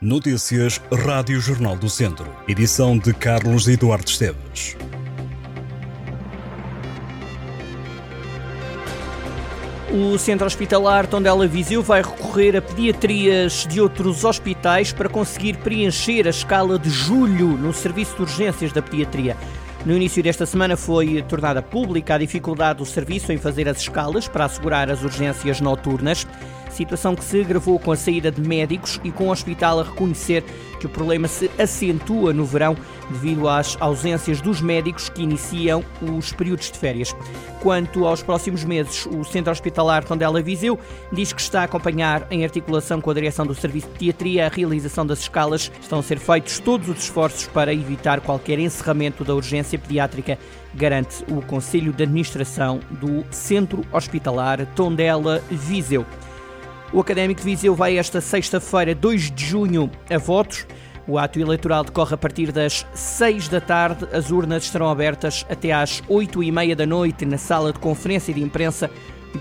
Notícias Rádio Jornal do Centro. Edição de Carlos Eduardo Esteves. O Centro Hospitalar Tondela Viseu vai recorrer a pediatrias de outros hospitais para conseguir preencher a escala de julho no serviço de urgências da pediatria. No início desta semana foi tornada pública a dificuldade do serviço em fazer as escalas para assegurar as urgências noturnas situação que se agravou com a saída de médicos e com o hospital a reconhecer que o problema se acentua no verão devido às ausências dos médicos que iniciam os períodos de férias. Quanto aos próximos meses, o Centro Hospitalar Tondela Viseu diz que está a acompanhar, em articulação com a direção do Serviço de Pediatria, a realização das escalas. Estão a ser feitos todos os esforços para evitar qualquer encerramento da urgência pediátrica, garante o Conselho de Administração do Centro Hospitalar Tondela Viseu. O Académico Viseu vai esta sexta-feira, 2 de junho, a votos. O ato eleitoral decorre a partir das 6 da tarde. As urnas estarão abertas até às 8 e meia da noite na sala de conferência de imprensa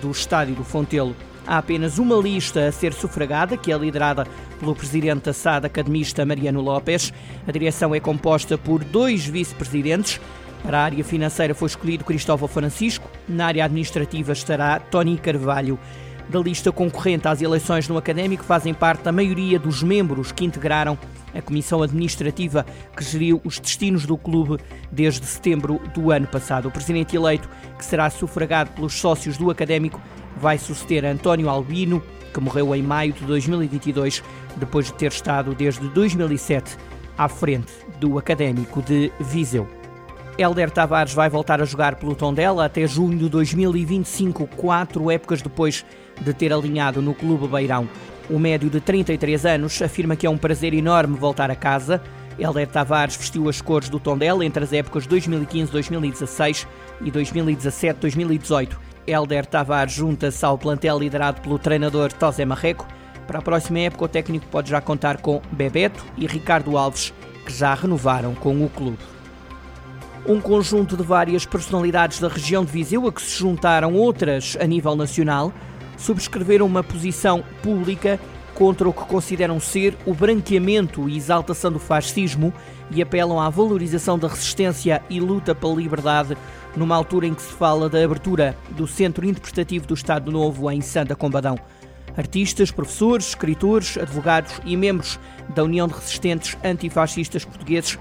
do Estádio do Fontelo. Há apenas uma lista a ser sufragada, que é liderada pelo presidente da SAD academista Mariano Lopes. A direção é composta por dois vice-presidentes. Para a área financeira foi escolhido Cristóvão Francisco. Na área administrativa estará Tony Carvalho da lista concorrente às eleições no Académico fazem parte a maioria dos membros que integraram a comissão administrativa que geriu os destinos do clube desde setembro do ano passado. O presidente eleito, que será sufragado pelos sócios do Académico, vai suceder António Albino, que morreu em maio de 2022, depois de ter estado desde 2007 à frente do Académico de Viseu. Helder Tavares vai voltar a jogar pelo Tondela até junho de 2025, quatro épocas depois de ter alinhado no Clube Beirão. O médio de 33 anos afirma que é um prazer enorme voltar a casa. Helder Tavares vestiu as cores do Tondela entre as épocas 2015-2016 e 2017-2018. Helder Tavares junta-se ao plantel liderado pelo treinador Tosé Marreco. Para a próxima época, o técnico pode já contar com Bebeto e Ricardo Alves, que já renovaram com o clube. Um conjunto de várias personalidades da região de Viseu, a que se juntaram outras a nível nacional, subscreveram uma posição pública contra o que consideram ser o branqueamento e exaltação do fascismo e apelam à valorização da resistência e luta pela liberdade, numa altura em que se fala da abertura do Centro Interpretativo do Estado Novo em Santa Combadão. Artistas, professores, escritores, advogados e membros da União de Resistentes Antifascistas Portugueses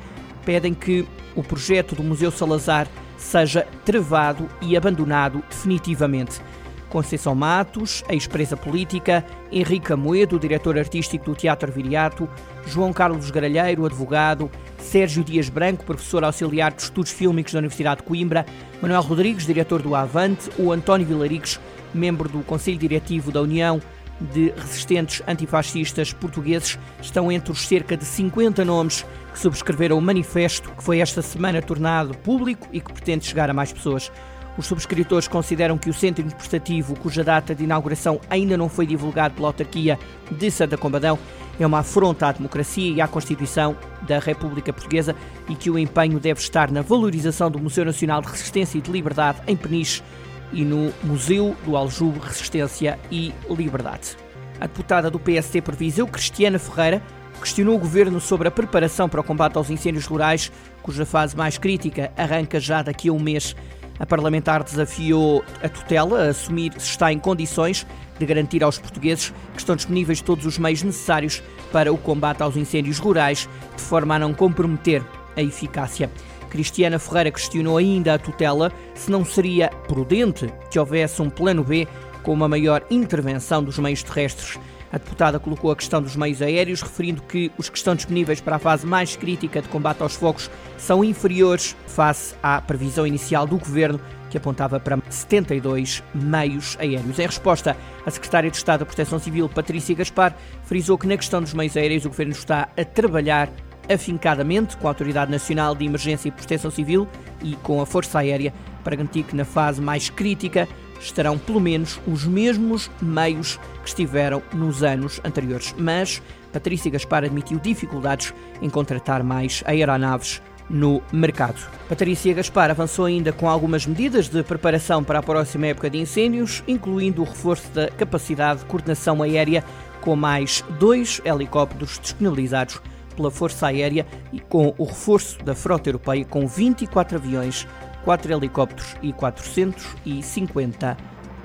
pedem que o projeto do Museu Salazar seja travado e abandonado definitivamente. Conceição Matos, ex-presa política, Henrique Amoedo, diretor artístico do Teatro Viriato, João Carlos Garalheiro, advogado, Sérgio Dias Branco, professor auxiliar de Estudos Fílmicos da Universidade de Coimbra, Manuel Rodrigues, diretor do Avante, o António Vilarigues, membro do Conselho Diretivo da União de Resistentes Antifascistas Portugueses, estão entre os cerca de 50 nomes que subscreveram o manifesto que foi esta semana tornado público e que pretende chegar a mais pessoas. Os subscritores consideram que o centro interpretativo, cuja data de inauguração ainda não foi divulgado pela autarquia de Santa Combadão, é uma afronta à democracia e à Constituição da República Portuguesa e que o empenho deve estar na valorização do Museu Nacional de Resistência e de Liberdade em Peniche e no Museu do Aljube Resistência e Liberdade. A deputada do PST por Viseu, Cristiana Ferreira, questionou o governo sobre a preparação para o combate aos incêndios rurais, cuja fase mais crítica arranca já daqui a um mês. A parlamentar desafiou a tutela a assumir se está em condições de garantir aos portugueses que estão disponíveis todos os meios necessários para o combate aos incêndios rurais, de forma a não comprometer a eficácia. Cristiana Ferreira questionou ainda a tutela se não seria prudente que houvesse um plano B com uma maior intervenção dos meios terrestres. A deputada colocou a questão dos meios aéreos, referindo que os que estão disponíveis para a fase mais crítica de combate aos fogos são inferiores face à previsão inicial do governo, que apontava para 72 meios aéreos. Em resposta, a secretária de Estado da Proteção Civil, Patrícia Gaspar, frisou que na questão dos meios aéreos o governo está a trabalhar afincadamente com a Autoridade Nacional de Emergência e Proteção Civil e com a Força Aérea para garantir que na fase mais crítica estarão pelo menos os mesmos meios que estiveram nos anos anteriores. Mas Patrícia Gaspar admitiu dificuldades em contratar mais aeronaves no mercado. Patrícia Gaspar avançou ainda com algumas medidas de preparação para a próxima época de incêndios, incluindo o reforço da capacidade de coordenação aérea com mais dois helicópteros disponibilizados pela Força Aérea e com o reforço da frota europeia com 24 aviões, 4 helicópteros e 450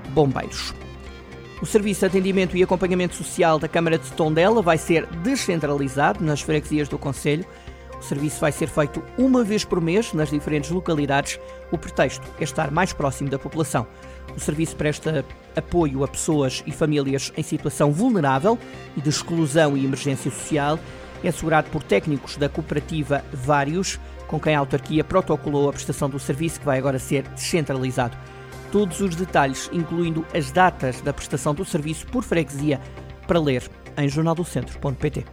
bombeiros. O Serviço de Atendimento e Acompanhamento Social da Câmara de Tondela vai ser descentralizado nas freguesias do Conselho. O serviço vai ser feito uma vez por mês nas diferentes localidades. O pretexto é estar mais próximo da população. O serviço presta apoio a pessoas e famílias em situação vulnerável e de exclusão e emergência social. É assegurado por técnicos da cooperativa Vários, com quem a autarquia protocolou a prestação do serviço, que vai agora ser descentralizado. Todos os detalhes, incluindo as datas da prestação do serviço por freguesia, para ler em jornaldocentro.pt.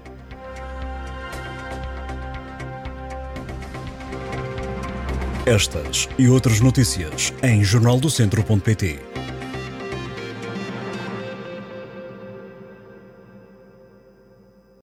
Estas e outras notícias em jornaldocentro.pt.